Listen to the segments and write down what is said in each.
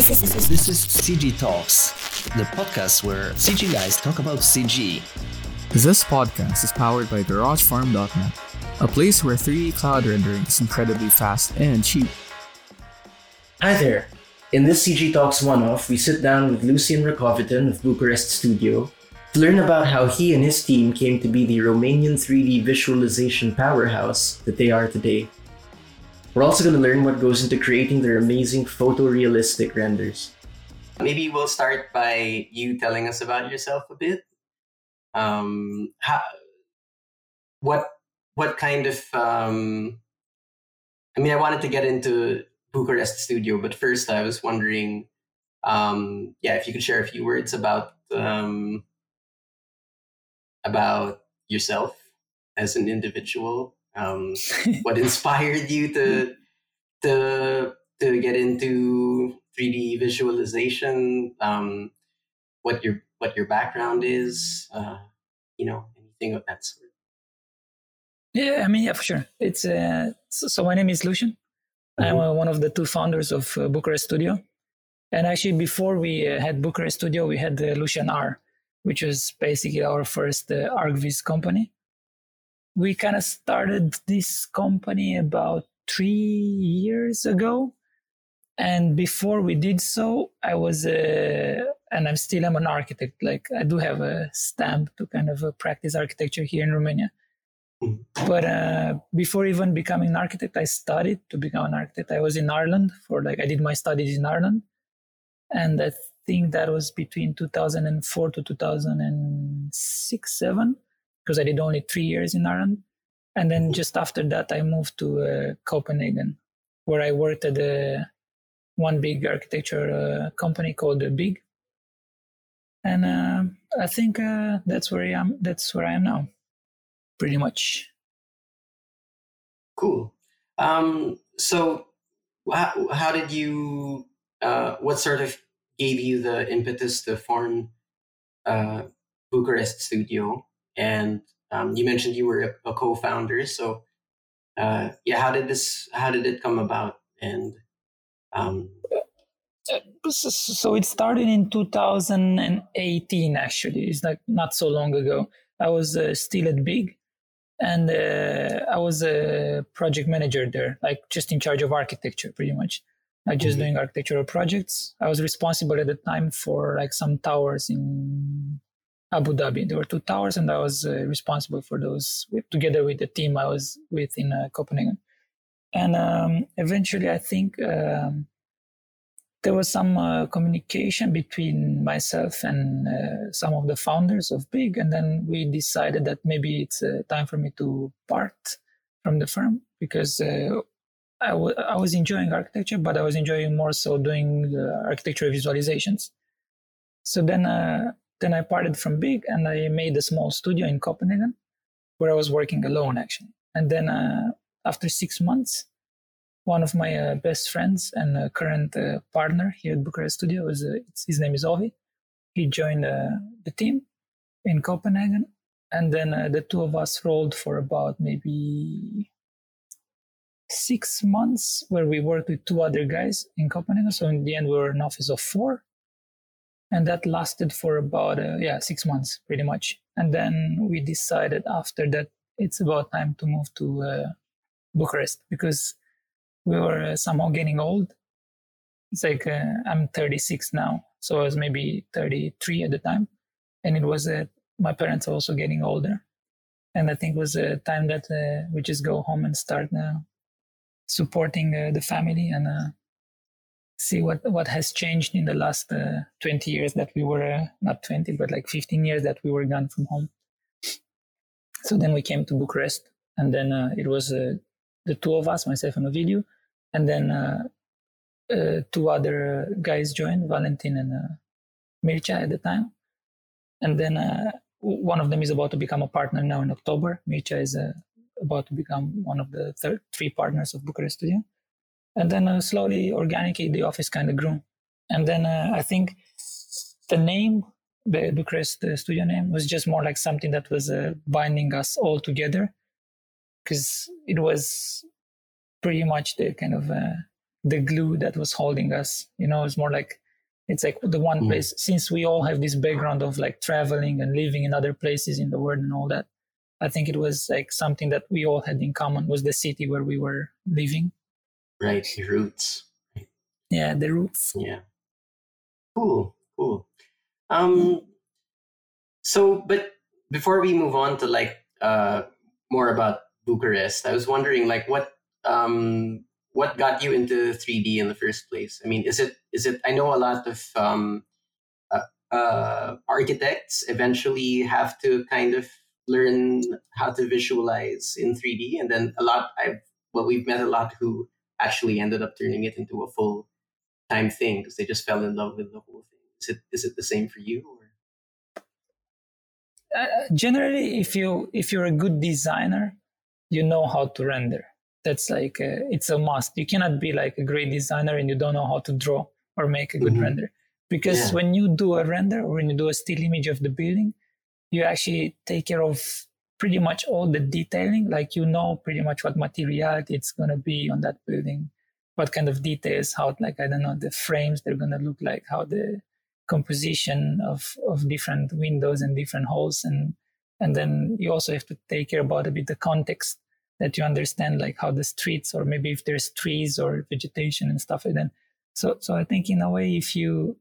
This is, this is CG Talks, the podcast where CG guys talk about CG. This podcast is powered by GarageFarm.net, a place where 3D cloud rendering is incredibly fast and cheap. Hi there. In this CG Talks one off, we sit down with Lucian Rakovitan of Bucharest Studio to learn about how he and his team came to be the Romanian 3D visualization powerhouse that they are today. We're also going to learn what goes into creating their amazing photorealistic renders. Maybe we'll start by you telling us about yourself a bit. Um, how, what what kind of um, I mean, I wanted to get into Bucharest Studio, but first I was wondering, um, yeah, if you could share a few words about um, about yourself as an individual um, what inspired you to to to get into 3D visualization? Um, what your what your background is? Uh, you know, anything of that sort. Yeah, I mean, yeah, for sure. It's uh, so, so my name is Lucian. Mm-hmm. I'm uh, one of the two founders of uh, Bucharest Studio. And actually, before we uh, had Bucharest Studio, we had the Lucian R, which was basically our first uh, ArcViz company we kind of started this company about three years ago. And before we did so, I was a, and I'm still I'm an architect. Like I do have a stamp to kind of uh, practice architecture here in Romania. Mm-hmm. But uh, before even becoming an architect, I studied to become an architect. I was in Ireland for like I did my studies in Ireland, and I think that was between 2004 to 2006, seven because I did only three years in Ireland. And then just after that, I moved to uh, Copenhagen, where I worked at a, one big architecture uh, company called uh, Big. And uh, I think uh, that's where I am. That's where I am now, pretty much. Cool. Um, so, how, how did you? Uh, what sort of gave you the impetus to form Bucharest Studio? And um, you mentioned you were a, a co-founder. So uh, yeah, how did this? How did it come about? And um, so it started in 2018. Actually, it's like not so long ago. I was uh, still at Big, and uh, I was a project manager there, like just in charge of architecture, pretty much. Like just mm-hmm. doing architectural projects. I was responsible at the time for like some towers in Abu Dhabi. There were two towers, and I was uh, responsible for those together with the team I was with in uh, Copenhagen. And um, eventually, I think um, there was some uh, communication between myself and uh, some of the founders of Big, and then we decided that maybe it's uh, time for me to part from the firm because. Uh, I, w- I was enjoying architecture, but I was enjoying more so doing architectural visualizations. So then then I parted from Big and I made a small studio in Copenhagen where I was working alone actually. And then uh, after six months, one of my uh, best friends and uh, current uh, partner here at Bucharest Studio is uh, his name is Ovi. He joined uh, the team in Copenhagen, and then the two of us rolled for about maybe six months, where we worked with two other guys in Copenhagen. So in the end, we were an office of four, and that lasted for about uh, yeah six months pretty much. And then we decided after that it's about time to move to uh, bucharest because we were uh, somehow getting old. It's like uh, i'm 36 now so i was maybe 33 at the time. And it was uh, my parents are also getting older. And i think it was a time that uh, we just go home and start supporting the family and see what what has changed in the last uh, 20 years that we were uh, not 20 but like 15 years that we were gone from home. So then we came to bucharest and then uh, it was uh, the two of us myself and ovidiu and then uh, uh, two other guys joined valentin and mircea at the time. And then one of them is about to become a partner now in october. Mircea is about to become one of the third, three partners of bucharest studio and then uh, slowly organically the office kind of grew and then uh, i think the name the bucharest the studio name was just more like something that was uh, binding us all together because it was pretty much the kind of uh, the glue that was holding us. You know, it's more like it's like the one Mm. place since we all have this background of like traveling and living in other places in the world and all that. I think it was like something that we all had in common was the city where we were living. Right, the roots. Yeah, the roots. Yeah. Cool, cool. Um so but before we move on to like uh more about Bucharest, I was wondering like what um what got you into 3D in the first place? I mean, is it is it I know a lot of um uh, uh architects eventually have to kind of learn how to visualize in 3D and then a lot I've well we've met a lot who actually ended up turning it into a full time thing because they just fell in love with the whole thing. Is it is it the same for you? Or? uh, generally if you if you're a good designer you know how to render that's like uh, it's a must you cannot be like a great designer and you don't know how to draw or make a good Mhm. render because Yeah. when you do a render or when you do a still image of the building you actually take care of pretty much all the detailing like you know pretty much what materiality it's to be on that building what kind of details how like i don't know the frames they're to look like how the composition of of different windows and different holes and and then you also have to take care about a bit the context that you understand like how the streets or maybe if there's trees or vegetation and stuff like that. So so i think in a way if you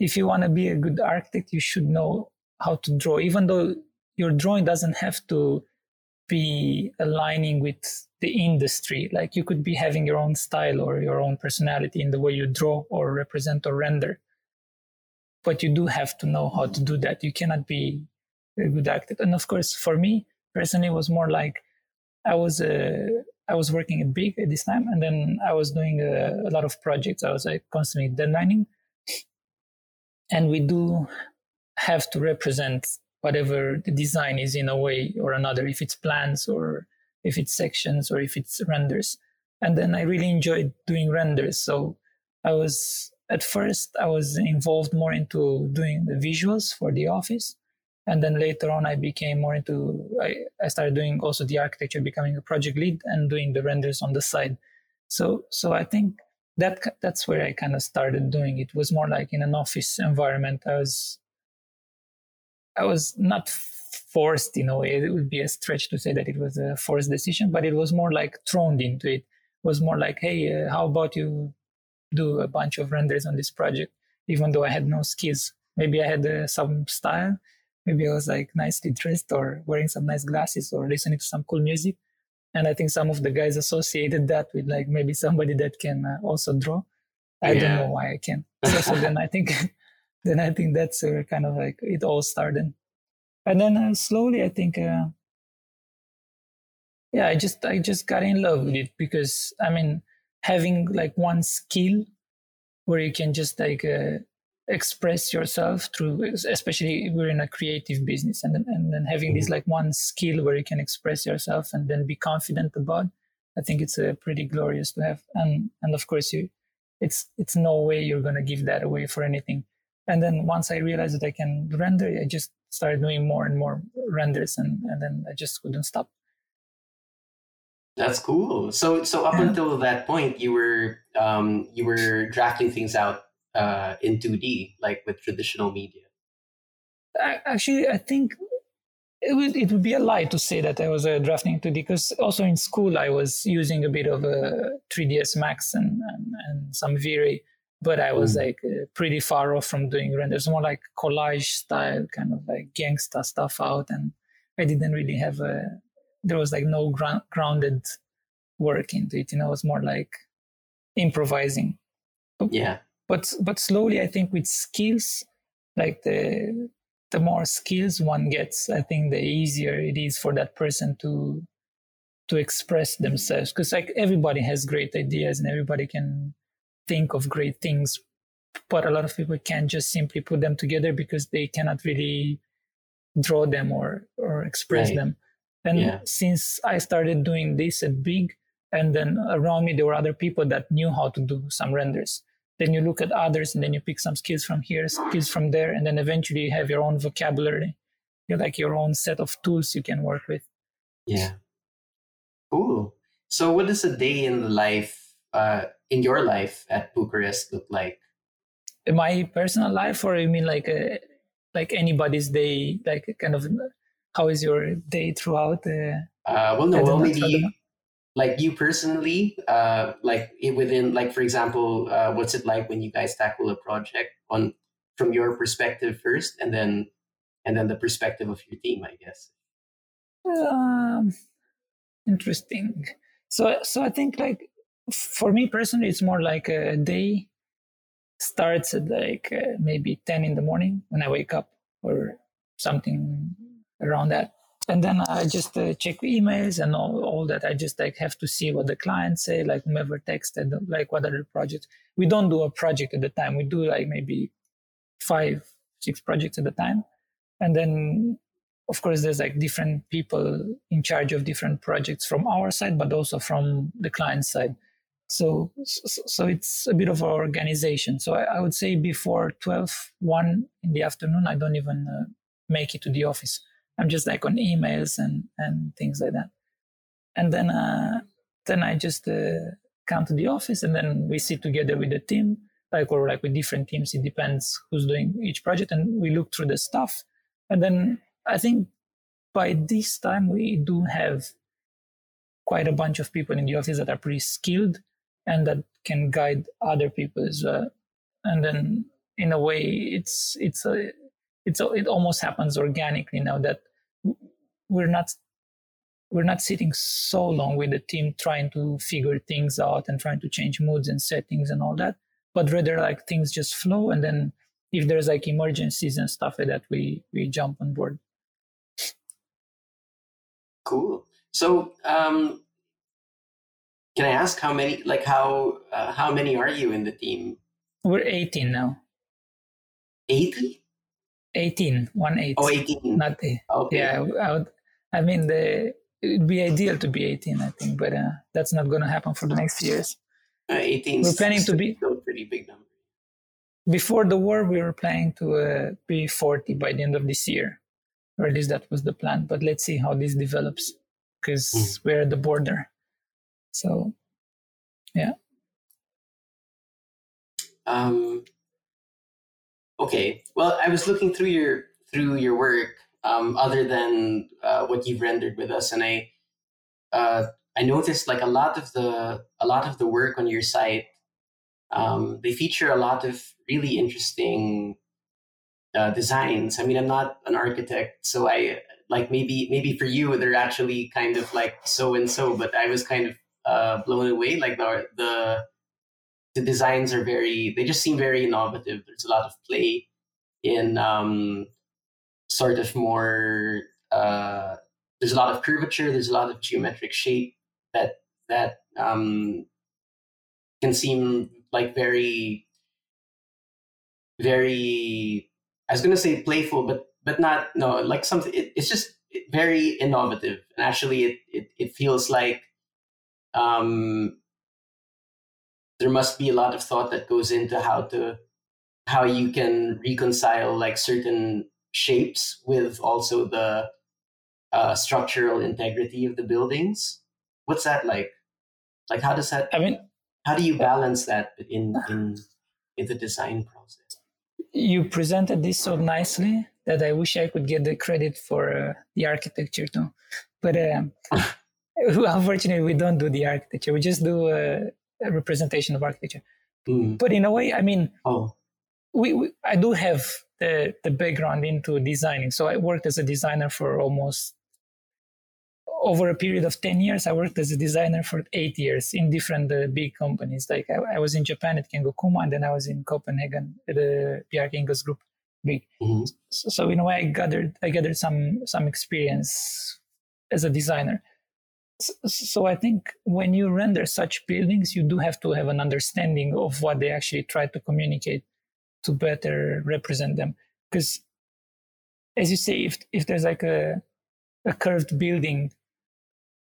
if you want to be a good architect you should know how to draw even though your drawing doesn't have to be aligning with the industry. Like you could be having your own style or your own personality in the way you draw or represent or render. But you do have to know how to do that. You cannot be a good actor. and of course for me personally it was more like i was uh, i was working at big at this time and then i was doing a, a lot of projects. I was like constantly deadlining. And we do have to represent whatever the design is in a way or another if it's plans or if it's sections or if it's renders. And then i really enjoyed doing renders. So i was at first i was involved more into doing the visuals for the office. And then later on i became more into i, I started doing also the architecture becoming a project lead and doing the renders on the side. So so i think that that's where i kind of started doing it was more like in an office environment. I was i was not forced in a way it would be a stretch to say that it was a forced decision but it was more like thrown into it, it was more like hey uh, how about you do a bunch of renders on this project even though i had no skills? Maybe i had uh, some style. Maybe i was like nicely dressed or wearing some nice glasses or listening to some cool music. And i think some of the guys associated that with like maybe somebody that can uh, also draw. I don't know why i can so, so then i think then i think that's where kind of like it all started. And then uh, slowly i think uh, yeah i just i just got in love with it because i mean having like one skill where you can just like uh, express yourself through especially we're in a creative business and then, and then having this like one skill where you can express yourself and then be confident about i think it's uh, pretty glorious to have. And and of course you it's it's no way you're going to give that away for anything and then once i realized that i can render i just started doing more and more renders and and then i just couldn't stop That's cool. So so up Yeah. until that point, you were um, you were drafting things out uh, in two D, like with traditional media. I, actually i think it would it would be a lie to say that I was uh, drafting 2D because also in school I was using a bit of a 3ds Max and and, and some V-Ray, but I was Mm. like uh, pretty far off from doing renders, more like collage style, kind of like gangsta stuff out, and I didn't really have a. There was like no ground, grounded work into it. You know, it was more like improvising Yeah. but but slowly i think with skills like the the more skills one gets i think the easier it is for that person to to express themselves because like everybody has great ideas and everybody can think of great things but a lot of people can't just simply put them together because they cannot really draw them or or express Right. them and Yeah. since i started doing this at big and then around me there were other people that knew how to do some renders then you look at others and then you pick some skills from here skills from there and then eventually you have your own vocabulary you like your own set of tools you can work with Yeah. Cool. So, what does a day in the life uh, in your life at Bucharest look like? In my personal life, or you mean like a, like anybody's day, like kind of how is your day throughout? Uh, uh, well, no, well, maybe like you personally, uh, like within, like for example, uh, what's it like when you guys tackle a project on from your perspective first, and then and then the perspective of your team, I guess. Um, interesting. So, so I think like for me personally, it's more like a day starts at like uh, maybe 10 in the morning when I wake up or something around that. And then I just uh, check emails and all, all that. I just like have to see what the clients say, like whomever texted, like what other projects. We don't do a project at the time. We do like maybe five, six projects at a time. And then of course there's like different people in charge of different projects from our side, but also from the client side. So, so it's a bit of an organization. So I, I, would say before 12, 1 in the afternoon, I don't even uh, make it to the office. I'm just like on emails and, and things like that. And then, uh, then I just uh, come to the office and then we sit together with the team, like, or like with different teams. It depends who's doing each project and we look through the stuff. And then I think by this time we do have quite a bunch of people in the office that are pretty skilled and that can guide other people as well. And then in a way, it's it's a it's a, it almost happens organically now that we're not we're not sitting so long with the team trying to figure things out and trying to change moods and settings and all that but rather like things just flow. And then if there's like emergencies and stuff like that we we jump on board. Cool. So um can I ask how many, like how uh, how many are you in the team? We're 18 now. 80? 18, one eight. Oh, 18. Not eight. Okay. Yeah, I, would, I mean, the, it'd be ideal to be 18, I think, but uh, that's not going to happen for the next years. Uh, 18 We're planning to be still a pretty big number. Before the war, we were planning to uh, be 40 by the end of this year, or at least that was the plan. But let's see how this develops because mm. we're at the border. So, yeah. Um, okay. Well, I was looking through your through your work, um, other than uh, what you've rendered with us, and I uh, I noticed like a lot of the a lot of the work on your site. Um, they feature a lot of really interesting uh, designs. I mean, I'm not an architect, so I like maybe maybe for you they're actually kind of like so and so, but I was kind of uh, blown away. Like the the the designs are very they just seem very innovative. There's a lot of play in um, sort of more. Uh, there's a lot of curvature. There's a lot of geometric shape that that um, can seem like very very I was gonna say playful, but but not no like something. It, it's just very innovative, and actually, it, it it feels like um, there must be a lot of thought that goes into how to how you can reconcile like certain shapes with also the uh, structural integrity of the buildings. What's that like? Like, how does that? I mean, how do you balance that in in in the design process? You presented this so nicely that I wish I could get the credit for uh, the architecture too. But uh, unfortunately we don't do the architecture. We just do a, a representation of architecture. Mm. but in a way i mean oh. we, we, i do have the, the background into designing. So i worked as a designer for almost over a period of 10 years. I worked as a designer for eight years in different uh, big companies. Like I, I, was in japan at kengo kuma and then i was in copenhagen at the bjarke ingels group big. Mm-hmm. so, so in a way i gathered i gathered some some experience as a designer so I think when you render such buildings, you do have to have an understanding of what they actually try to communicate to better represent them. Because, as you say, if if there's like a a curved building,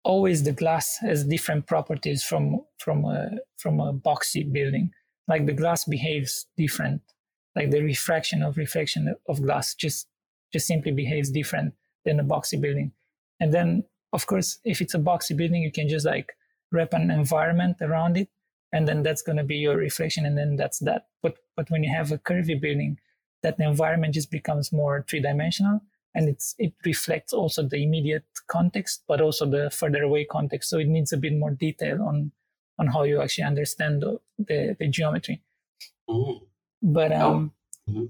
always the glass has different properties from from a from a boxy building. Like the glass behaves different. Like the refraction of reflection of glass just just simply behaves different than a boxy building. And then of course, if it's a boxy building, you can just like wrap an environment around it and then that's going to be your reflection and then that's that but but when you have a curvy building that environment just becomes more three-dimensional and it's it reflects also the immediate context but also the further away context so it needs a bit more detail on on how you actually understand the the, the geometry Mm. but Oh. um Mhm.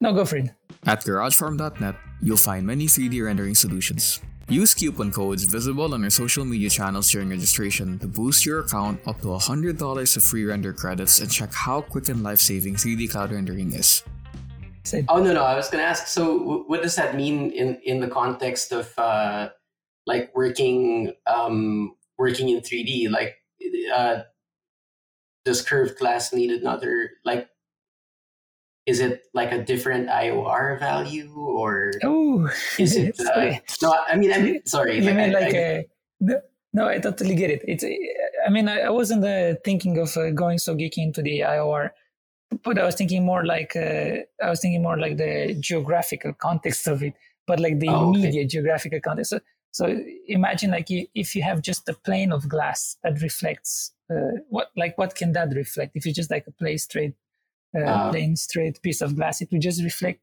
no go for it At garagefarm.net, you'll find many 3D rendering solutions. Use coupon codes visible on your social media channels during registration to boost your account up to $100 of free render credits and check how quick and life-saving 3D cloud rendering is. Oh no, no. I was gonna ask. So, w- what does that mean in in the context of uh, like working um, working in three D? Like, uh, does curved glass need another like? Is it like a different IOR value or oh is it? Uh, no, I mean, I mean, sorry. you mean I- like I- uh, no, no i totally get it it's i mean i, I wasn't uh, thinking of uh, going so geeky into the ior but i was thinking more like uh, i was thinking more like the geographical context of it but like the Oh, okay. immediate geographical context so, so imagine like you, if you have just a plane of glass that reflects uh, what like what can that reflect if you just like a plain straight uh, Ah. plain straight piece of glass it would just reflect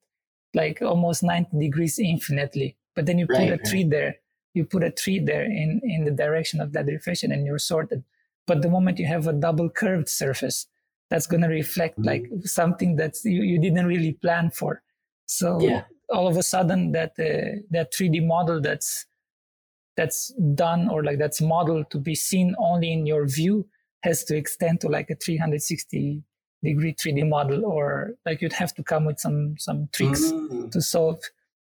like almost 90 degrees infinitely but then you put Right, a right. tree there you put a tree there in in the direction of that reflection and you're sorted but the moment you have a double curved surface that's going to reflect Mhm. like something that's you, you didn't really plan for so Yeah. all of a sudden that uh, that 3d model that's that's done or like that's modeled to be seen only in your view has to extend to like a 360 degree 3d model or like you'd have to come with some some tricks Mm. to solve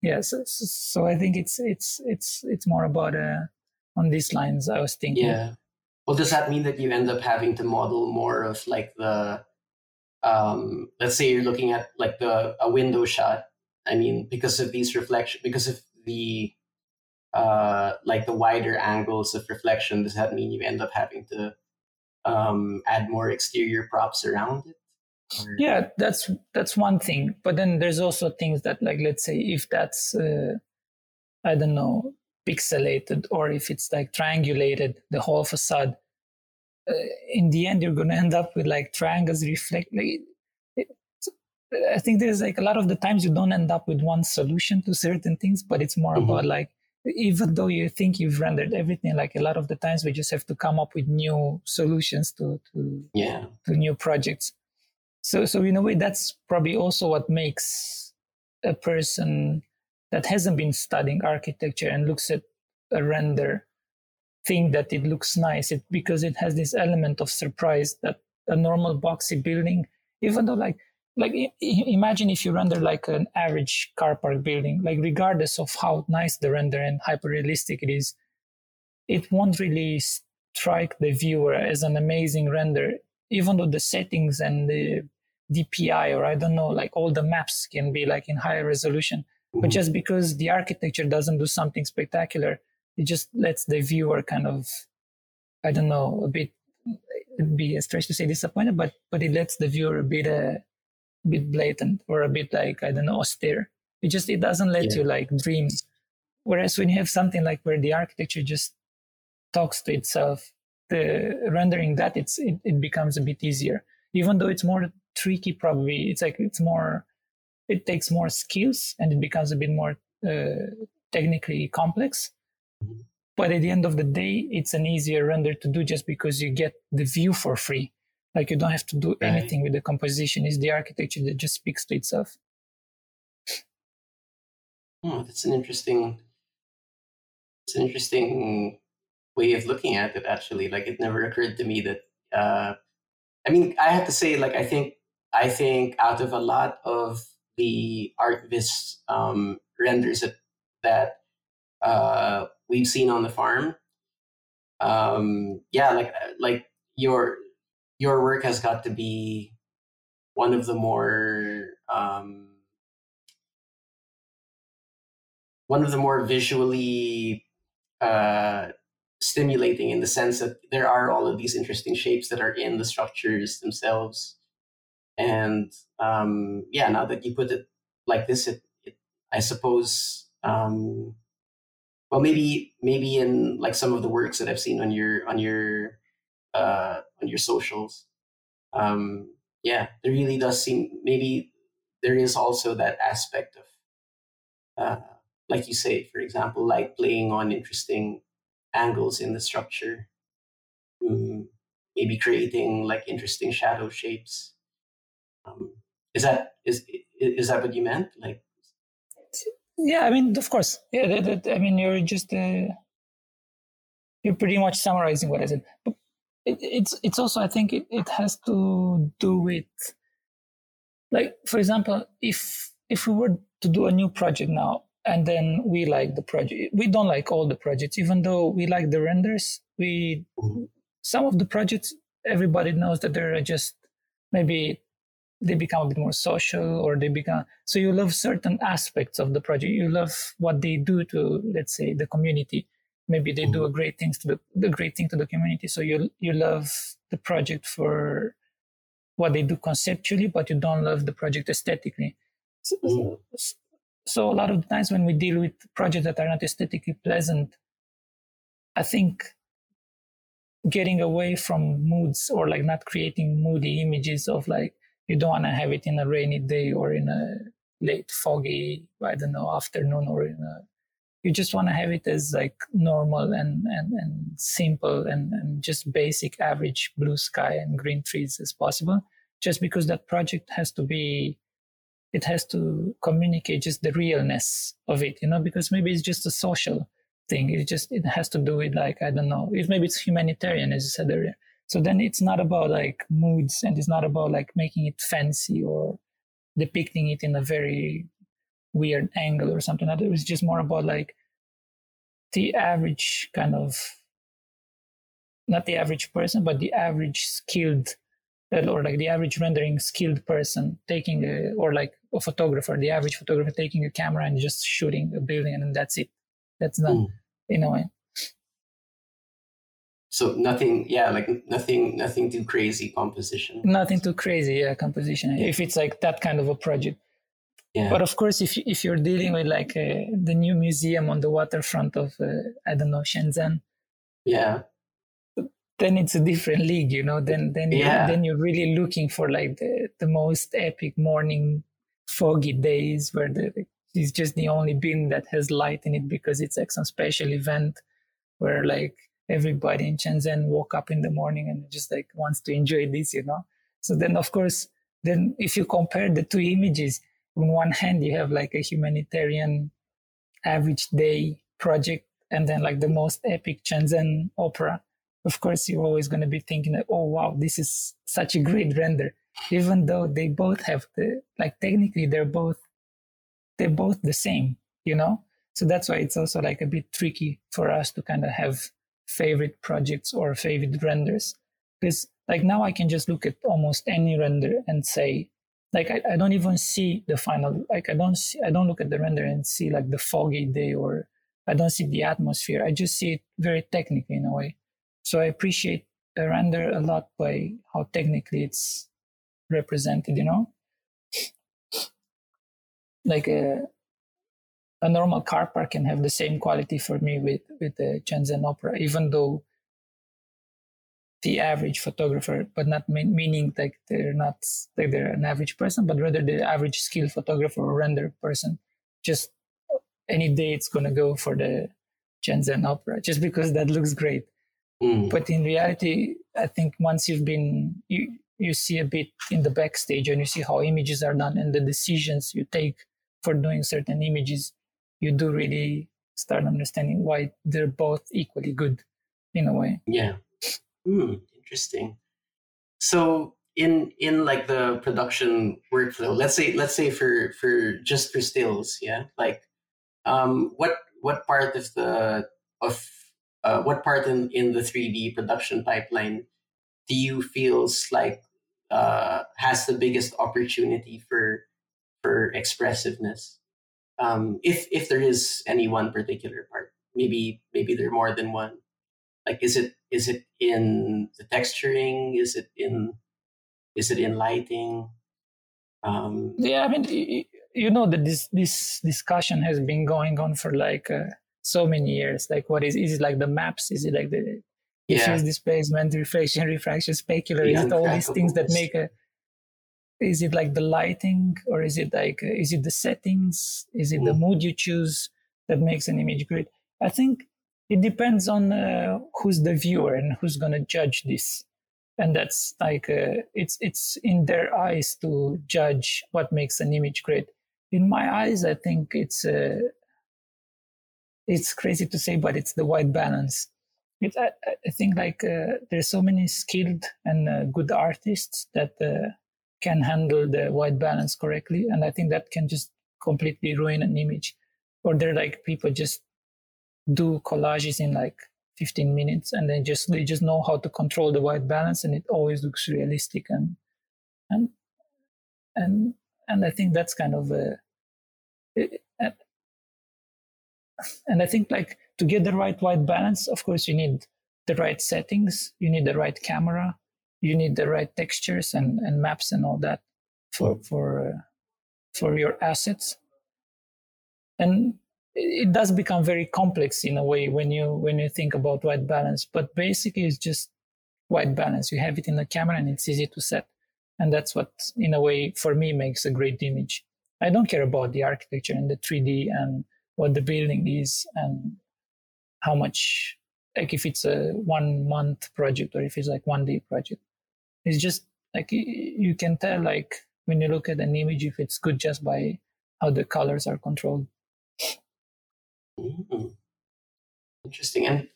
yes so, so i think it's it's it's it's more about uh on these lines i was thinking Yeah. Well, does that mean that you end up having to model more of like the, um, let's say you're looking at like the a window shot. I mean, because of these reflection, because of the, uh, like the wider angles of reflection, does that mean you end up having to, um, add more exterior props around it? Yeah that's that's one thing but then there's also things that like let's say if that's uh, i don't know pixelated or if it's like triangulated the whole facade uh, in the end you're going to end up with like triangles reflect like it, i think there's like a lot of the times you don't end up with one solution to certain things but it's more Mhm. about like even though you think you've rendered everything like a lot of the times we just have to come up with new solutions to to Yeah. to new projects. So, so in a way, that's probably also what makes a person that hasn't been studying architecture and looks at a render think that it looks nice. It because it has this element of surprise that a normal boxy building, even though like like imagine if you render like an average car park building, like regardless of how nice the render and hyper realistic it is, it won't really strike the viewer as an amazing render even though the settings and the DPI or I don't know, like all the maps can be like in higher resolution, but Mhm. just because the architecture doesn't do something spectacular, it just lets the viewer kind of, I don't know, a bit, it'd be a stretch to say disappointed, but but it lets the viewer a bit, uh, a bit blatant or a bit like I don't know, austere. It just it doesn't let Yeah. you like dream. Whereas when you have something like where the architecture just talks to itself, the rendering that it's it, it becomes a bit easier even though it's more tricky probably it's like it's more it takes more skills and it becomes a bit more uh, technically complex Mhm. but at the end of the day it's an easier render to do just because you get the view for free like you don't have to do Right. anything with the composition it's the architecture that just speaks to itself Hmm, that's an interesting. It's an interesting way of looking at it. Actually, like it never occurred to me that. Uh, I mean, I have to say, like I think I think out of a lot of the ArcVis um, renders that that uh, we've seen on the farm, um, yeah, like like your your work has got to be one of the more um, one of the more visually uh, stimulating in the sense that there are all of these interesting shapes that are in the structures themselves. And um, yeah, now that you put it like this, it, it I suppose, um, well, maybe maybe in like some of the works that I've seen on your on your uh, on your socials. Um, yeah, there really does seem maybe there is also that aspect of, uh, like you say, for example, like playing on interesting angles in the structure, mm, maybe creating like interesting shadow shapes. Um, is that is is that what you meant? Like, yeah, I mean, of course, yeah. That, that, I mean, you're just uh, you're pretty much summarizing what I said. But it, it's it's also I think it, it has to do with like for example, if if we were to do a new project now and then we like the project, we don't like all the projects, even though we like the renders. We some of the projects everybody knows that they're just maybe they become a bit more social or they become so you love certain aspects of the project you love what they do to let's say the community maybe they do a great things to the, the great thing to the community so you you love the project for what they do conceptually but you don't love the project aesthetically so, mm. So a lot of times when we deal with projects that are not aesthetically pleasant i think getting away from moods or like not creating moody images of like you don't want to have it in a rainy day or in a late foggy i don't know afternoon or in a you just want to have it as like normal and and, and simple and, and just basic average blue sky and green trees as possible. Just because that project has to be it has to communicate just the realness of it you know because maybe it's just a social thing. It just it has to do with like I don't know if maybe it's humanitarian as you said earlier. So then it's not about like moods and it's not about like making it fancy or depicting it in a very weird angle or something like that. It was just more about like the average kind of not the average person, but the average skilled or like the average rendering skilled person taking a or like a photographer, the average photographer taking a camera and just shooting a building and that's it. That's done. Mm in a way so nothing yeah like nothing nothing too crazy composition nothing too crazy yeah composition yeah. if it's like that kind of a project yeah. but of course if, if you're dealing with like uh, the new museum on the waterfront of uh, i don't know shenzhen yeah then it's a different league you know then then yeah. you're, then you're really looking for like the, the most epic morning foggy days where the it's just the only bin that has light in it because it's like some special event where like everybody in Shenzhen woke up in the morning and just like wants to enjoy this, you know. So then, of course, then if you compare the two images, on one hand you have like a humanitarian average day project, and then like the most epic Shenzhen opera. Of course, you're always going to be thinking, that, oh wow, this is such a great render, even though they both have the like technically they're both they're both the same, you know? So that's why it's also like a bit tricky for us to kind of have favorite projects or favorite renders. Because like now I can just look at almost any render and say, like I, I don't even see the final like I don't see I don't look at the render and see like the foggy day or I don't see the atmosphere. I just see it very technically in a way. So I appreciate a render a lot by how technically it's represented, you know? like a a normal car park can have the same quality for me with with the Shenzhen Opera, even though the average photographer, but not mean, meaning like they're not like they're an average person, but rather the average skilled photographer or render person. Just any day it's gonna go for the Shenzhen Opera, just because that looks great. Mm. But in reality, I think once you've been you you see a bit in the backstage and you see how images are done and the decisions you take for doing certain images, you do really start understanding why they're both equally good in a way. Yeah. Hmm, interesting. So in in like the production workflow, let's say let's say for for just for stills, yeah, like um what what part of the of uh, what part in, in the 3D production pipeline do you feels like uh, has the biggest opportunity for for expressiveness. Um, if if there is any one particular part, maybe maybe there are more than one. Like, is it is it in the texturing? Is it in is it in lighting? Um, yeah, I mean, you know that this this discussion has been going on for like uh, so many years. Like, what is is it like the maps? Is it like the diffuse displacement, reflection, refraction, specular. Is it all these things that make a is it like the lighting or is it like is it the settings is it mm. the mood you choose that makes an image great i think it depends on uh, who's the viewer and who's going to judge this and that's like uh, it's it's in their eyes to judge what makes an image great in my eyes i think it's uh, it's crazy to say but it's the white balance it, I, I think like uh, there's so many skilled and uh, good artists that uh, can handle the white balance correctly. And I think that can just completely ruin an image. Or they're like people just do collages in like 15 minutes and then just they just know how to control the white balance and it always looks realistic and and and and I think that's kind of a it, and I think like to get the right white balance, of course, you need the right settings, you need the right camera, you need the right textures and, and maps and all that for for uh, for your assets. And it does become very complex in a way when you when you think about white balance but basically it's just white balance. You have it in the camera and it's easy to set. And that's what in a way for me makes a great image. I don't care about the architecture and the 3d and what the building is and how much like if it's a one month project or if it's like one day project. It's just like you can tell like when you look at an image if it's good just by how the colors are controlled. Mm-hmm. interesting. And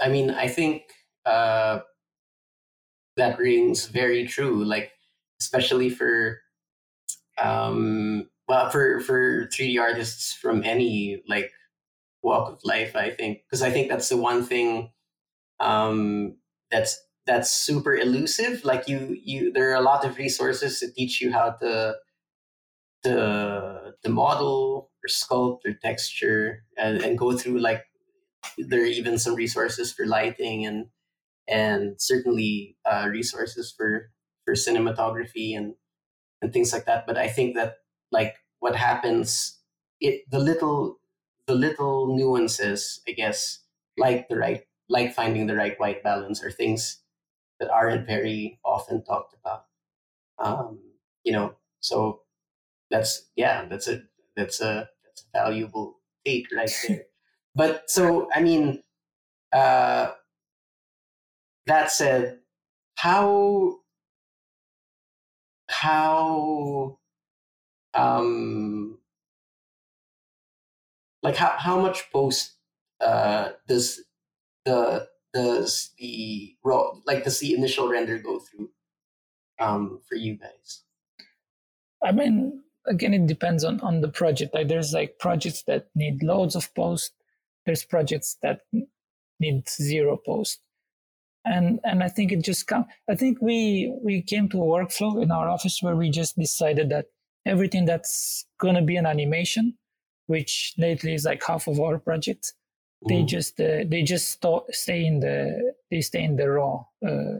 i mean i think uh that rings very true like especially for um well for for 3d artists from any like walk of life i think because i think that's the one thing um that's that's super elusive. Like you you there are a lot of resources to teach you how to the to model or sculpt or texture and, and go through like there are even some resources for lighting and and certainly uh, resources for for cinematography and and things like that. But i think that like what happens it the little the little nuances i guess like the right like finding the right white balance are things that aren't very often talked about. Um, you know, so that's yeah, that's a that's a that's a valuable take right there. but so I mean, uh, that said, how how um like how how much post uh does the does the raw like does the initial render go through um, for you guys? I mean, again, it depends on on the project. Like there's like projects that need loads of post. There's projects that need zero post, and and I think it just come. I think we we came to a workflow in our office where we just decided that everything that's gonna be an animation, which lately is like half of our projects, they mm. just uh, they just st- stay in the they stay in the raw uh,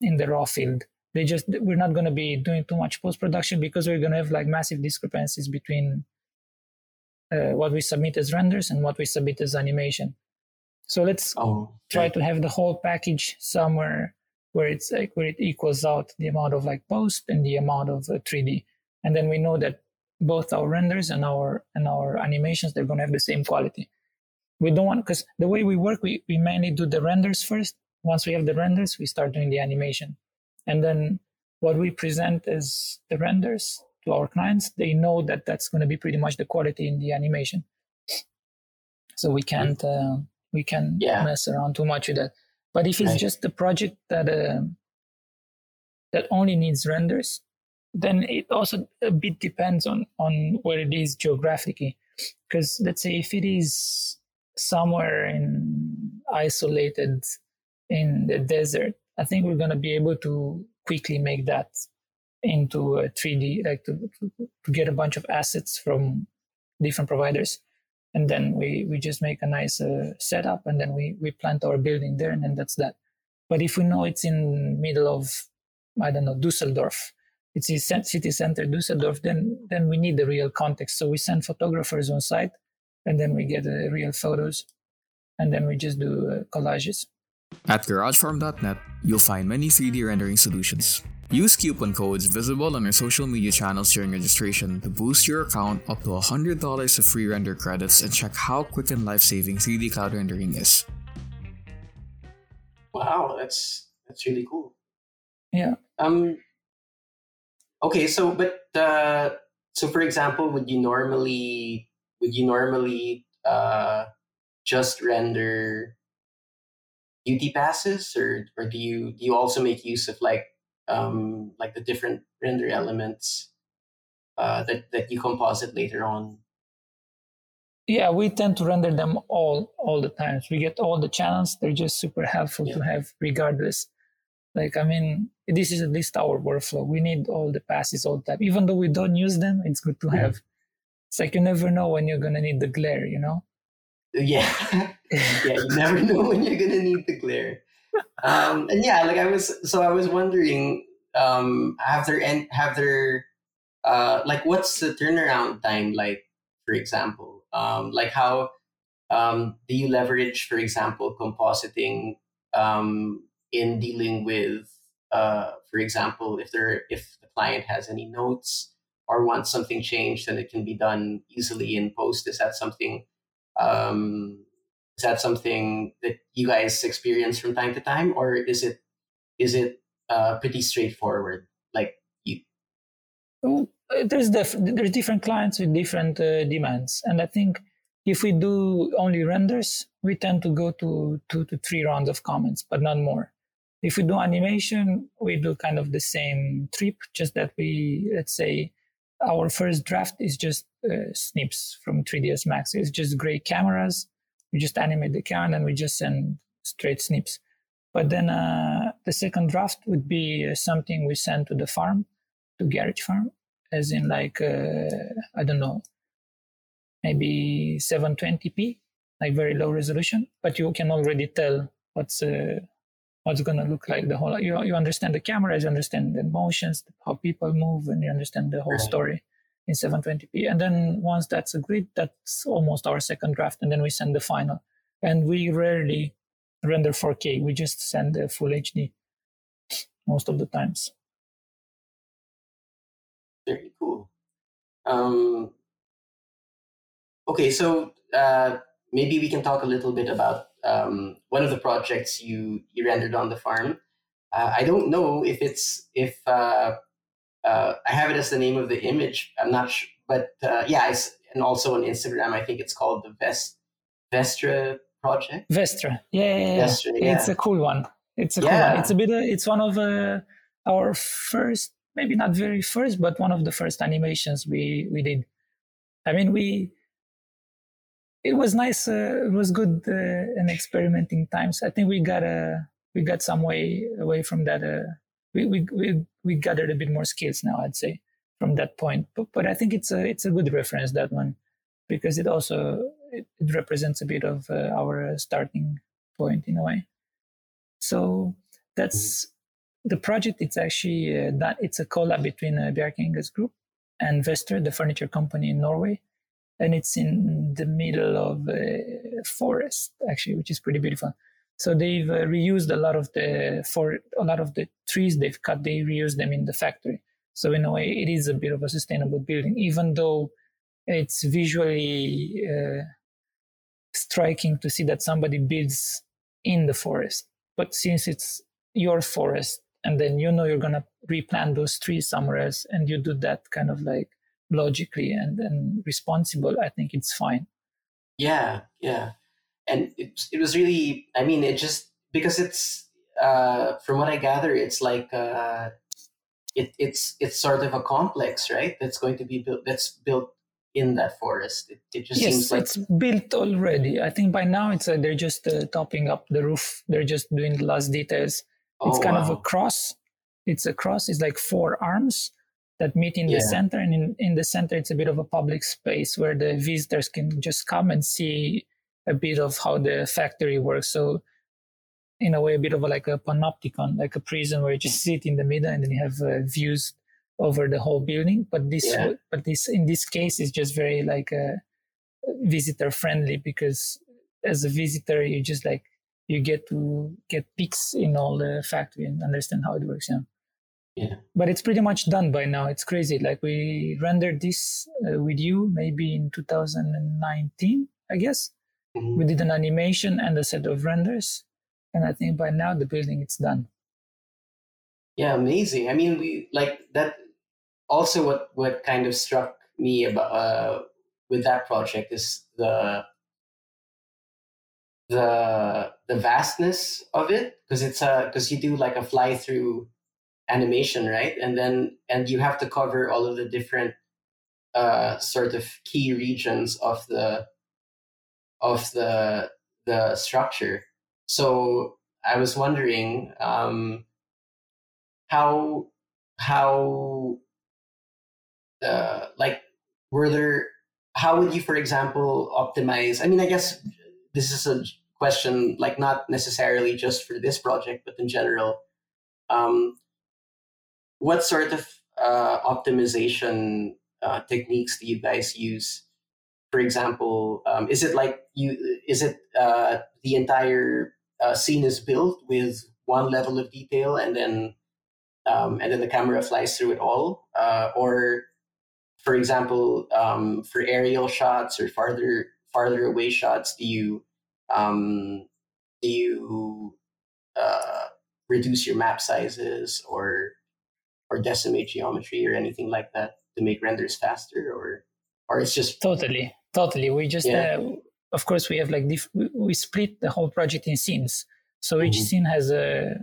in the raw field. They just we're not going to be doing too much post production because we're going to have like massive discrepancies between uh, what we submit as renders and what we submit as animation. So let's oh, try to have the whole package somewhere where it's like where it equals out the amount of like post and the amount of 3d uh, and then we know that both our renders and our and our animations they're going to have the same quality. We don't want because the way we work we, we mainly do the renders first. Once we have the renders we start doing the animation. And then what we present is the renders to our clients. They know that that's going to be pretty much the quality in the animation. So we can't uh, we can yeah. mess around too much with that. But if it's right. just the project that uh, that only needs renders then it also a bit depends on on where it is geographically because let's say if it is somewhere in isolated in the desert, I think we're going to be able to quickly make that into a 3D, like to, to, to, get a bunch of assets from different providers. And then we, we just make a nice uh, setup and then we, we plant our building there and then that's that. But if we know it's in middle of, I don't know, Dusseldorf, it's in city center Dusseldorf, then, then we need the real context. So we send photographers on site and then we get uh, real photos and then we just do uh, collages At GarageFarm.net, you'll find many 3D rendering solutions. Use coupon codes visible on our social media channels during registration to boost your account up to $100 of free render credits and check how quick and life-saving 3D cloud rendering is. Wow, that's that's really cool. Yeah. Um. Okay, so but uh, so for example, would you normally would you normally uh just render UT passes, or or do you do you also make use of like um like the different render elements uh that that you composite later on? yeah we tend to render them all all the times. We get all the channels. They're just super helpful to have regardless like i mean this is at least our workflow we need all the passes all the time even though we don't use them it's good to Mhm. have it's like you never know when you're gonna need the glare you know Yeah, yeah. You never know when you're gonna need the glare. Um, and yeah, like I was, so I was wondering, um, have there and have there, uh, like what's the turnaround time like? For example, um, like how um, do you leverage, for example, compositing um, in dealing with, uh, for example, if there if the client has any notes or wants something changed, then it can be done easily in post. Is that something? um, is that something that you guys experience from time to time or is it is it uh, pretty straightforward like you Well, uh, there's def- there's different clients with different uh, demands, and I think if we do only renders, we tend to go to two to three rounds of comments, but not more. If we do animation, we do kind of the same trip, just that we let's say our first draft is just uh, snips from 3ds Max. It's just great cameras. We just animate the camera and we just send straight snips. But then uh, the second draft would be uh, something we send to the farm, to Garage Farm, as in like uh, I don't know, maybe 720p, like very low resolution. But you can already tell what's what's gonna look like the whole. You you understand the cameras, you understand the motions, how people move, and you understand the whole story in 720p. And then once that's agreed, that's almost our second draft, and then we send the final. And we rarely render 4K. We just send the full HD most of the times. very cool um, okay so uh, maybe we can talk a little bit about um, one of the projects you you rendered on the farm uh, i don't know if it's if uh, uh, i have it as the name of the image i'm not sure but uh, yeah it's, and also on instagram i think it's called the vest Vestre project Vestre. Yeah, yeah, yeah. Vestre, It's a cool one. It's a cool one. It's a bit, uh, it's one of uh, our first, maybe not very first, but one of the first animations we, we did. I mean, we, it was nice. Uh, it was good uh, and experimenting times. I think we got uh, we got some way away from that. Uh, we, we, we, we gathered a bit more skills now, I'd say, from that point. But, but I think it's a, it's a good reference, that one, because it also, it, it represents a bit of uh, our uh, starting point in a way. So that's the project. It's actually uh, that it's a collab between uh, Bjarke Ingels Group and Vestre, the furniture company in Norway, and it's in the middle of a forest actually, which is pretty beautiful. So they've uh, reused a lot of the for a lot of the trees they've cut. They reuse them in the factory. So in a way, it is a bit of a sustainable building, even though it's visually uh, striking to see that somebody builds in the forest. But since it's your forest, and then you know you're gonna replant those trees somewhere else, and you do that kind of like logically and and responsible, I think it's fine. Yeah, yeah, and it it was really. I mean, it just because it's uh, from what I gather, it's like uh, it it's it's sort of a complex, right? That's going to be built. That's built in that forest. It, it just yes, seems like it's built already. I think by now it's uh, they're just uh, topping up the roof. They're just doing the last details. It's oh, kind of a cross. It's a cross. It's like four arms that meet in Yeah. the center, and in, in the center, it's a bit of a public space where the visitors can just come and see a bit of how the factory works. So, in a way, a bit of a, like a panopticon, like a prison where you just sit in the middle and then you have uh, views over the whole building. But this, Yeah. but this in this case is just very like a visitor friendly because as a visitor, you just like you get to get peaks in all the factory and understand how it works. Yeah. Yeah. But it's pretty much done by now. It's crazy. Like we rendered this uh, with you maybe in 2019, I guess. Mhm. We did an animation and a set of renders, and I think by now the building it's done. Yeah, amazing. I mean, we like that. Also, what what kind of struck me about uh, with that project is the the the vastness of it because it's a because you do like a fly through animation, right? And then and you have to cover all of the different uh, sort of key regions of the of the the structure. So I was wondering. Um, how how uh, like were there how would you for example optimize i mean i guess this is a question like not necessarily just for this project but in general um, what sort of uh, optimization uh, techniques do you guys use for example um, is it like you is it uh, the entire uh, scene is built with one level of detail and then um, and then the camera flies through it all. Uh, or, for example, um, for aerial shots or farther farther away shots, do you um, do you uh, reduce your map sizes or or decimate geometry or anything like that to make renders faster, or or it's just Totally, totally. We just, Yeah. uh, of course, we have like diff- we- we split the whole project in scenes. So each Mhm. scene has a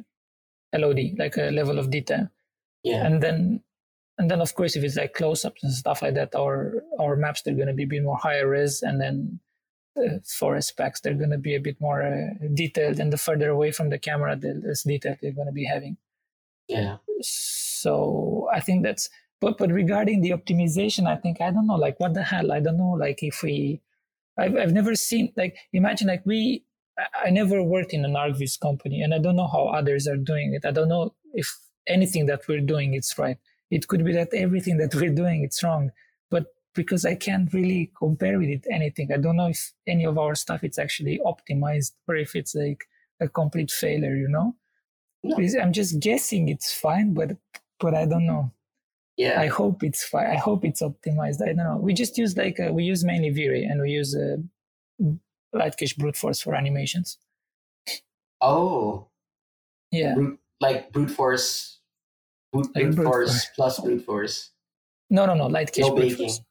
LOD, like a level of detail, yeah and then and then of course if it's like close-ups and stuff like that, our our maps they're going to be a bit more higher res, and then uh, forest packs they're going to be a bit more uh, detailed, and the further away from the camera, the less detail they're going to be having. Yeah. So i think that's but but regarding the optimization i think i don't know like what the hell? I don't know like if we i've, I've never seen like imagine like we I- never worked in an ArchViz company and i don't know how others are doing it. I don't know if anything that we're doing it's right. It could be that everything that we're doing it's wrong but because i can't really compare with it anything. I don't know if any of our stuff it's actually optimized or if it's like a complete failure you know i'm just guessing it's fine but but i don't know yeah I hope it's fine. I hope it's optimized. I don't know. We just use like uh, we use mainly V-Ray and we use uh, light cache brute force for animations. oh Yeah, brute, like brute force brute, Like brute brute force force. plus brute force no, no, no, light cache no brute baking force.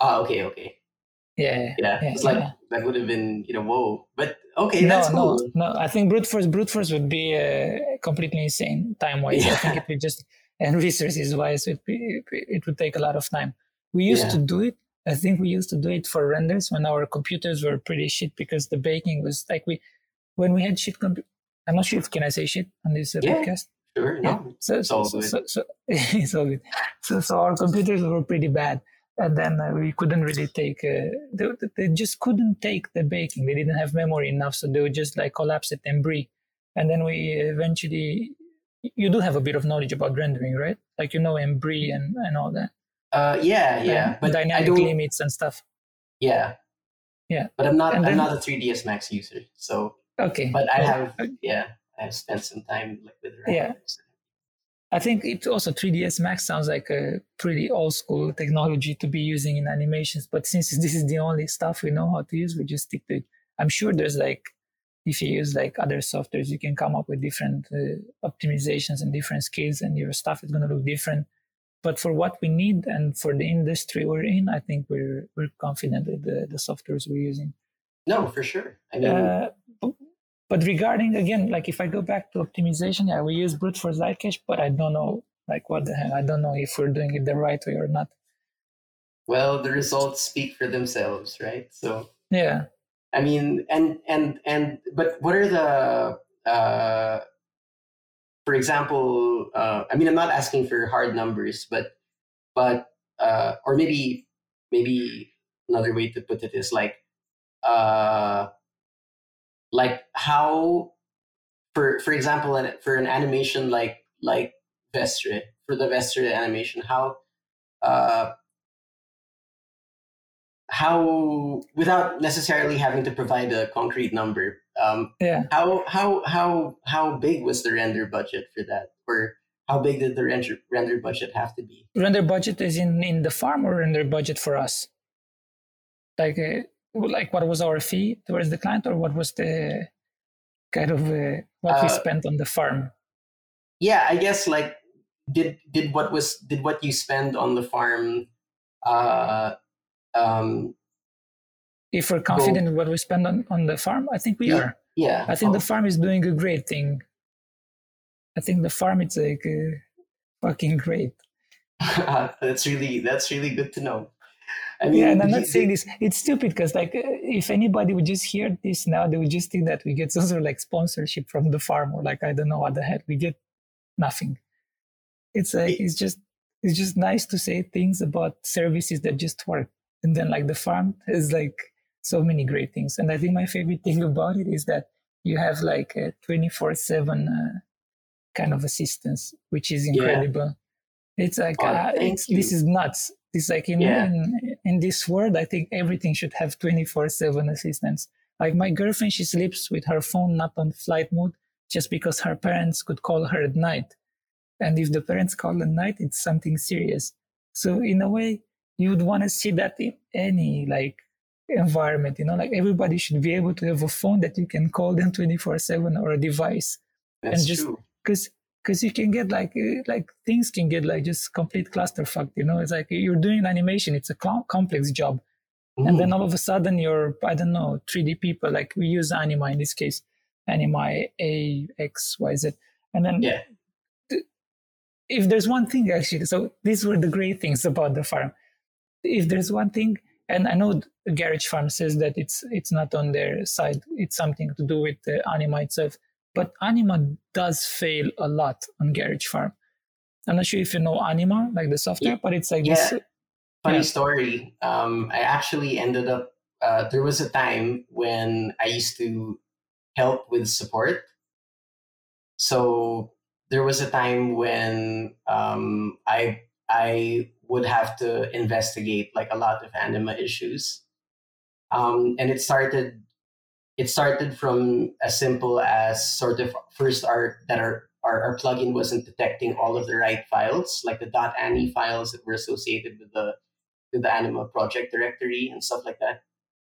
ah okay okay Yeah, yeah, Yeah, yeah, it's like yeah. that would have been, you know, whoa. But okay, no, that's no, cool. no. I think brute force, brute force would be uh, completely insane time wise. I think it would just and resources wise, it it would take a lot of time. We used Yeah. to do it. I think we used to do it for renders when our computers were pretty shit because the baking was like we when we had shit. Compu- I'm not sure if can I say shit on this uh, Yeah. podcast. Sure, Yeah. no, So, It's so, all so, good. so, so it's all good. So, so our computers were pretty bad, and then uh, we couldn't really take. Uh, they, they just couldn't take the baking. They didn't have memory enough, so they would just like collapse it and breathe. And then we eventually. You do have a bit of knowledge about rendering, right? Like you know Embree and and all that. uh, yeah, yeah, Um, but I dynamic limits and stuff. Yeah, Yeah. but I'm not. And I'm then- not a 3ds Max user, so. Okay. But I have. uh, Yeah, I have spent some time like with Yeah. renders. I think it also 3ds Max sounds like a pretty old school technology to be using in animations. But since this is the only stuff we know how to use, we just stick to it. I'm sure there's like, if you use like other softwares, you can come up with different uh, optimizations and different skills, and your stuff is going to look different. But for what we need and for the industry we're in, I think we're we're confident with the, the softwares we're using. No, for sure. I mean, Uh, but regarding again, like if I go back to optimization, yeah, we use brute force light cache, but I don't know like what the hell. I don't know if we're doing it the right way or not. well, the results speak for themselves, right? So, Yeah. I mean, and and and, but what are the? Uh, for example, uh, I mean, I'm not asking for hard numbers, but but uh, or maybe maybe another way to put it is like uh, like how for for example for an animation like like Vestre for the Vestre animation how uh, how without necessarily having to provide a concrete number um, yeah. how how how how big was the render budget for that? Or how big did the render render budget have to be? Render budget is in in the farm or render budget for us? Like uh, like what was our fee towards the client or what was the kind of uh, what we Uh, spent on the farm? Yeah i guess like did did what was did what you spend on the farm uh um if we're confident in what we spend on, on the farm i think we Yeah. are. yeah. I think Oh, the farm is doing a great thing. I think the farm is like uh, fucking great. That's really that's really good to know i mean yeah and i'm not saying this. It's stupid because like uh, if anybody would just hear this now they would just think that we get some sort of like sponsorship from the farm or like i don't know what the heck we get nothing. It's like it's just it's just nice to say things about services that just work. And then like the farm is like so many great things. And i think my favorite thing about it is that you have like a 24 7 uh, kind of assistance which is incredible. Yeah. it's like Oh, uh, it's, this is nuts. It's like in, Yeah. in in this world i think everything should have 24 7 assistance. Like my girlfriend she sleeps with her phone not on flight mode just because her parents could call her at night. And if the parents call at night it's something serious. So in a way you would want to see that in any like environment you know like everybody should be able to have a phone that you can call them 24 7 or a device. That's and just- because because you can get like uh, like things can get like just complete clusterfuck you know? It's like you're doing animation it's a com- complex job. And then all of a sudden you're i don't know 3d people like we use anima in this case anima a x y z. And then Yeah. th- if there's one thing actually so these were the great things about the farm. If there's one thing and i know the garage farm says that it's it's not on their side it's something to do with the anima itself but anima does fail a lot on garage farm i'm not sure if you know anima like the software Yeah. but it's like Yeah. this funny Yeah. story um i actually ended up uh, there was a time when i used to help with support so there was a time when um i i would have to investigate like a lot of anima issues um and it started it started from as simple as sort of first our that our our, our plugin wasn't detecting all of the right files like the .ani files that were associated with the with the anima project directory and stuff like that.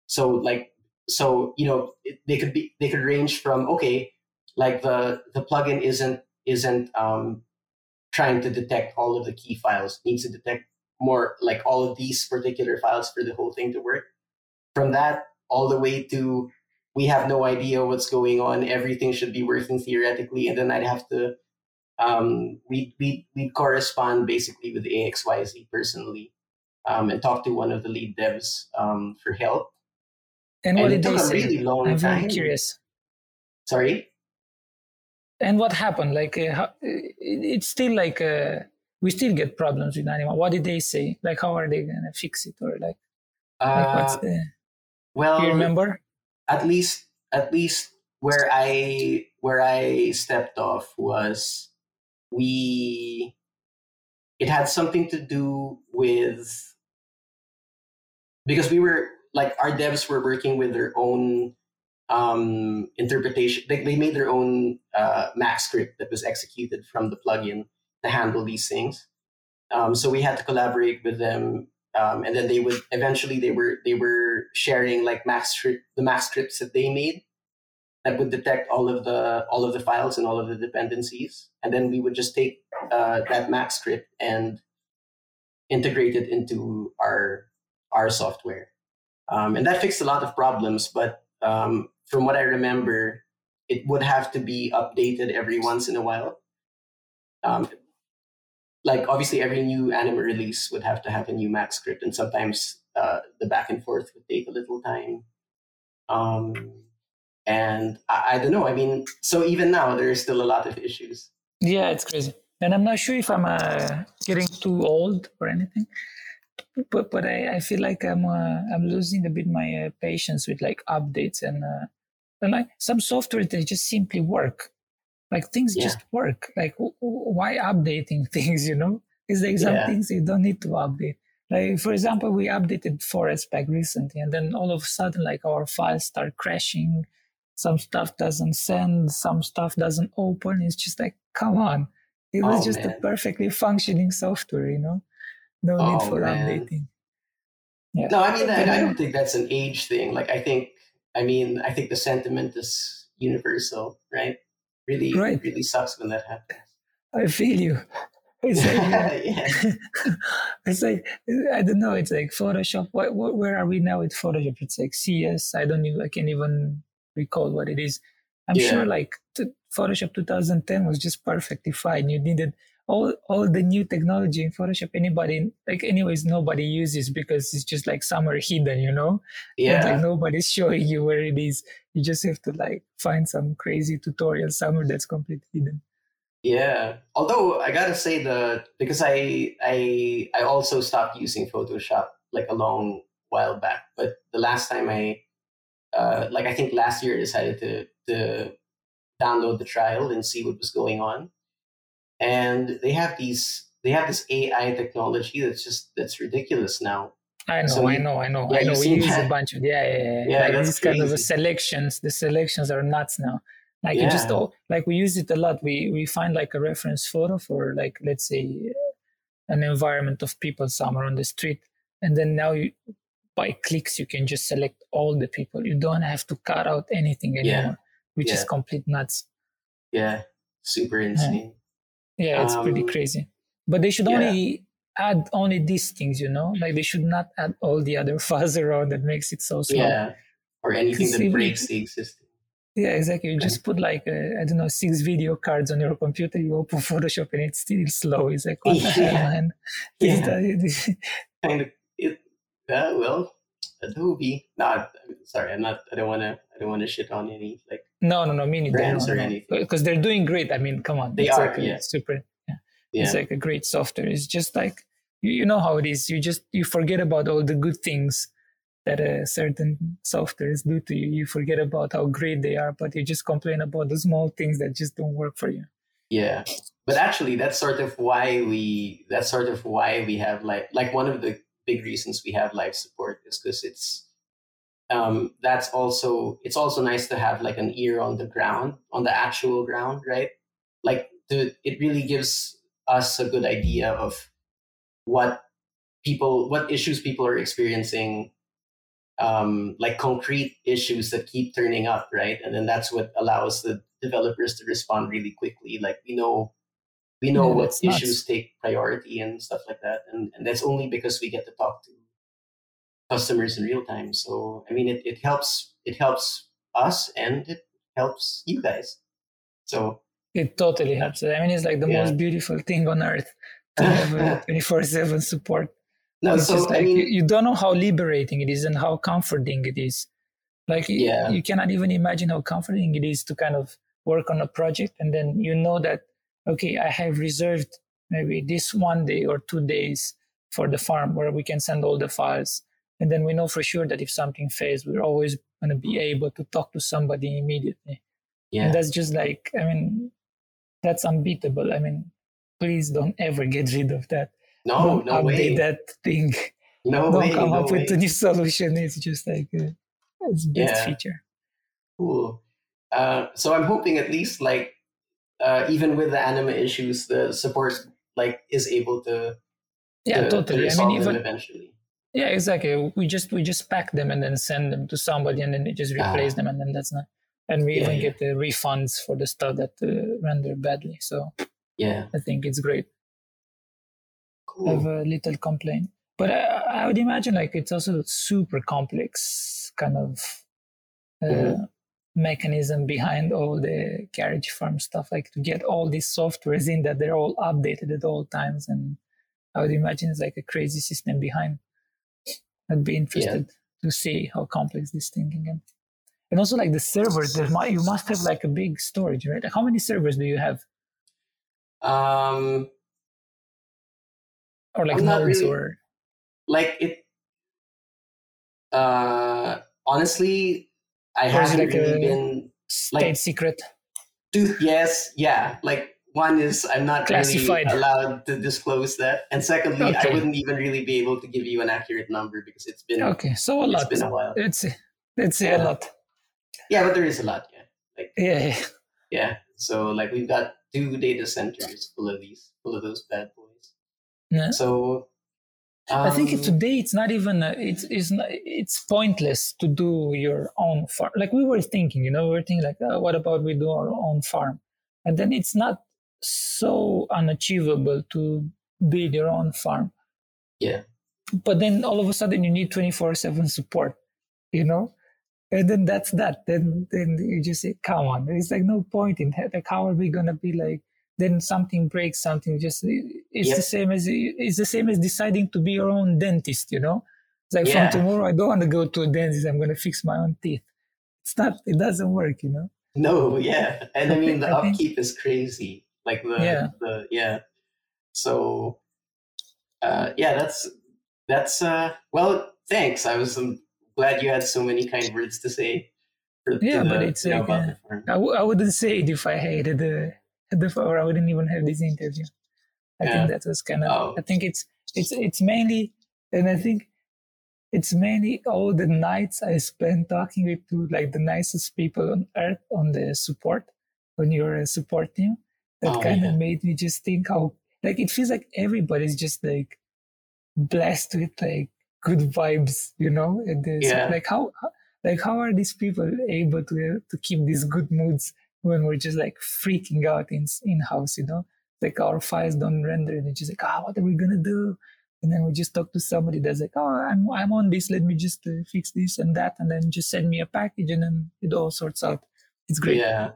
So like so you know it, they could be they could range from okay like the the plugin isn't isn't um trying to detect all of the key files needs to detect more like all of these particular files for the whole thing to work. From that all the way to we have no idea what's going on. Everything should be working theoretically and then i'd have to um we we we correspond basically with axyz personally um, and talk to one of the lead devs um, for help. And what and it did they took a say? really long i'm time. very curious. Sorry? And what happened? Like uh, how, it's still like uh, we still get problems with anima what did they say? Like how are they gonna fix it? Or like, like what's uh, the well do you remember at least at least where I where I stepped off was we it had something to do with because we were like our devs were working with their own um interpretation they, they made their own uh max script that was executed from the plugin to handle these things. Um so we had to collaborate with them um, and then they would eventually they were they were sharing like script the max scripts that they made that would detect all of the all of the files and all of the dependencies. And then we would just take uh, that max script and integrate it into our our software. Um, and that fixed a lot of problems but um, from what i remember it would have to be updated every once in a while. Um, like obviously every new anima release would have to have a new max script and sometimes uh, the back and forth would take a little time um, and I, I don't know i mean so even now there's still a lot of issues Yeah, it's crazy. And I'm not sure if I'm uh, getting too old or anything, but but I, I feel like I'm uh, I'm losing a bit my uh, patience with like updates and uh, and like some software they just simply work, like things Yeah. just work. Like why updating things? You know, it's like some Yeah. things you don't need to update. Like for example, we updated Forest Pack recently, and then all of a sudden, like our files start crashing. Some stuff doesn't send, some stuff doesn't open. It's just like, come on. It was Oh, just a perfectly functioning software, you know? No Oh, need for man. updating. Yeah. No, I mean, I, I don't think that's an age thing. Like, I think, I mean, I think the sentiment is universal, right? Really, Right. really sucks when that happens. I feel you. It's like, yeah. it's like I don't know. It's like Photoshop. What, what, where are we now with Photoshop? It's like CS. I don't even. I can't even recall what it is. I'm Yeah. sure like t- Photoshop 2010 was just perfectly fine. You needed all all the new technology in Photoshop. Anybody like anyways nobody uses because it's just like somewhere hidden. You know. And, Yeah. like nobody's showing you where it is. You just have to like find some crazy tutorial somewhere that's completely hidden. Yeah. Although I gotta say the because I I I also stopped using Photoshop like a long while back. But the last time I uh like I think last year I decided to to download the trial and see what was going on. And they have these they have this AI technology that's just that's ridiculous now. I know, So I know, I know, yeah, I know. We use a bunch of yeah, yeah, yeah. Yeah, like these kind of crazy. selections. The selections are nuts now. Like you just Yeah. all like we use it a lot. We we find like a reference photo for like let's say an environment of people somewhere on the street, and then now you by clicks you can just select all the people. You don't have to cut out anything Yeah. anymore, which is complete nuts. Yeah. Super insane. Yeah, it's pretty Um, crazy. But they should yeah. only add only these things, you know? Like they should not add all the other fuzz around that makes it so slow. Yeah. Or anything that breaks the existing. Yeah, exactly. You just put like uh, I don't know six video cards on your computer. You open Photoshop and it's still slow. It's like what the hell, Yeah. man? Yeah. kind of it uh, well adobe not sorry i'm not i don't want to i don't want to shit on any like no, no, no. Me neither. Brands or anything. Because they're doing great. I mean, come on. They it's are, like a yeah. super. Yeah. yeah It's like a great software. It's just like you, you know how it is. You just you forget about all the good things that uh, certain softwares do to you. You forget about how great they are, but you just complain about the small things that just don't work for you. yeah but actually that's sort of why we that's sort of why we have like like one of the big reasons we have live support is because it's um that's also it's also nice to have like an ear on the ground on the actual ground right like the it really gives us a good idea of what people what issues people are experiencing um like concrete issues that keep turning up right and then that's what allows the developers to respond really quickly like we know we know Yeah, what that's nuts. issues take priority and stuff like that and and that's only because we get to talk to customers in real time so i mean it, it helps it helps us and it helps you guys so It totally helps. I mean, it's like the Yeah. most beautiful thing on earth to have twenty four seven support. No it's so just i like mean you, you don't know how liberating it is and how comforting it is. Like Yeah. you cannot even imagine how comforting it is to kind of work on a project and then you know that okay, I have reserved maybe this one day or two days for the farm where we can send all the files. And then we know for sure that if something fails, we're always going to be able to talk to somebody immediately. yeah And that's just like, I mean, that's unbeatable. I mean, please don't ever get rid of that. No no update way that thing. no don't way come no up way. with a new solution. It's just like uh, it's best Yeah. feature. Cool. Uh, so I'm hoping at least like uh, even with the anima issues, the support like is able to Yeah, to, to totally. I mean, even eventually. yeah, exactly. We just we just pack them and then send them to somebody, and then they just replace Ah. them, and then that's not. And we Yeah, even yeah. get the refunds for the stuff that uh, render badly. So Yeah, I think it's great. I have a little complaint, but I, I would imagine like it's also super complex kind of uh, Mhm. mechanism behind all the Garage Farm stuff. Like to get all these softwares in that they're all updated at all times, and I would imagine it's like a crazy system behind. I'd be interested to see how complex this thing can get. And also like the servers, there might, you must have like a big storage, right? How many servers do you have? Um, Or like I'm nodes really- or like it. Uh, honestly, I haven't like really been state secret? Dude, yes, yeah. Like one is I'm not Classified. really allowed to disclose that, and secondly, I wouldn't even really be able to give you an accurate number because it's been Okay, so a it's lot. been a while. Let's let's say a lot. Yeah, but there is a lot. Yeah, like Yeah, yeah. yeah. So like we've got two data centers full of these, full of those bad boys. Yeah. So I think um, today it's not even uh, it's it's not, it's pointless to do your own farm. Like we were thinking, you know, we were thinking like, uh, what about we do our own farm? And then it's not so unachievable to build your own farm. Yeah. But then all of a sudden you need twenty four seven support, you know. And then that's that. Then then you just say, come on, there's like no point in that. Like how are we gonna be like? Then something breaks, something just it's Yep. the same as it's the same as deciding to be your own dentist, you know. It's like Yeah. from tomorrow I don't want to go to a dentist. I'm gonna fix my own teeth. It's not. It doesn't work, you know. No, yeah, and I I mean think- the I think- upkeep is crazy. Like the Yeah. the yeah. So, uh, yeah, that's that's uh. Well, thanks. I was um, glad you had so many kind words to say. For, to Yeah, but the- it's you know, like, uh. I, w- I wouldn't say it if I hated the or I wouldn't even have this interview. I Yeah. think that was kind of. Oh. I think it's it's it's mainly, and I think it's mainly all the nights I spent talking with two like the nicest people on earth on the support when you're uh, a support team. That Oh, kind of yeah. made me just think how like it feels like everybody's just like blessed with like good vibes, you know. And Yeah. like how how- like how are these people able to uh, to keep these good moods when we're just like freaking out in in house, you know? Like our files don't render, and it's just like, ah, what are we gonna do? And then we just talk to somebody that's like, oh, I'm I'm on this. Let me just uh, fix this and that, and then just send me a package, and then it all sorts out. It's great. Yeah.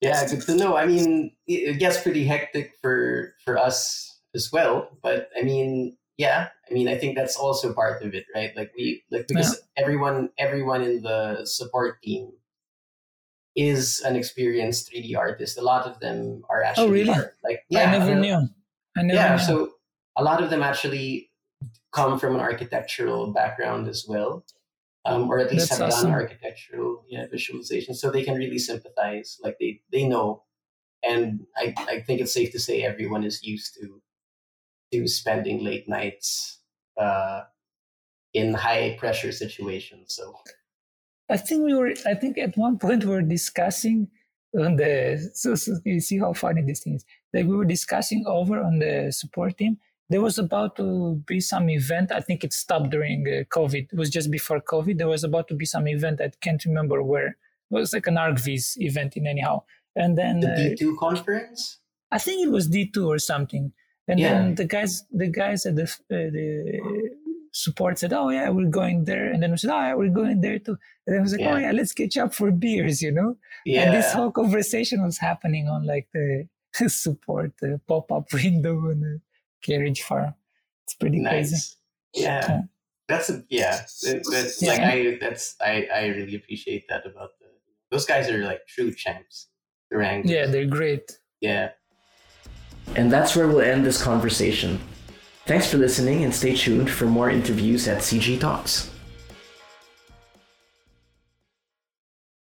Yeah, good to know. I mean, it, it gets pretty hectic for for us as well, but I mean, yeah, I mean, I think that's also part of it, right? Like we like because everyone everyone in the support team is an experienced 3D artist. A lot of them are actually Oh, really? art- like yeah, I never knew. I never yeah, knew. so a lot of them actually come from an architectural background as well, um, or at least That's have awesome. done architectural yeah, visualization, so they can really sympathize. Like they they know, and I I think it's safe to say everyone is used to to spending late nights uh, in high pressure situations. So I think we were. I think at one point we were discussing on the. So, so you see how funny this thing is. Like we were discussing over on the support team. There was about to be some event. I think it stopped during uh, COVID. It was just before COVID. There was about to be some event. I can't remember where. It was like an ArchViz event in anyhow. And then the uh, D two conference. I think it was D two or something. And Yeah. then the guys, the guys at the uh, the support said, "Oh yeah, we're going there," and then we said, "Oh yeah, we're going there too." And then I was like, "Oh Yeah. yeah, let's catch up for beers," you know. Yeah, And this whole conversation was happening on like the support uh, pop up window on the Garage Farm. It's pretty crazy. nice. Yeah, Yeah. that's a, yeah. that- That's Yeah. like I that's I I really appreciate that about the those guys are like true champs. Durang. Yeah, they're great. yeah. And that's where we'll end this conversation. Thanks for listening and stay tuned for more interviews at CG Talks.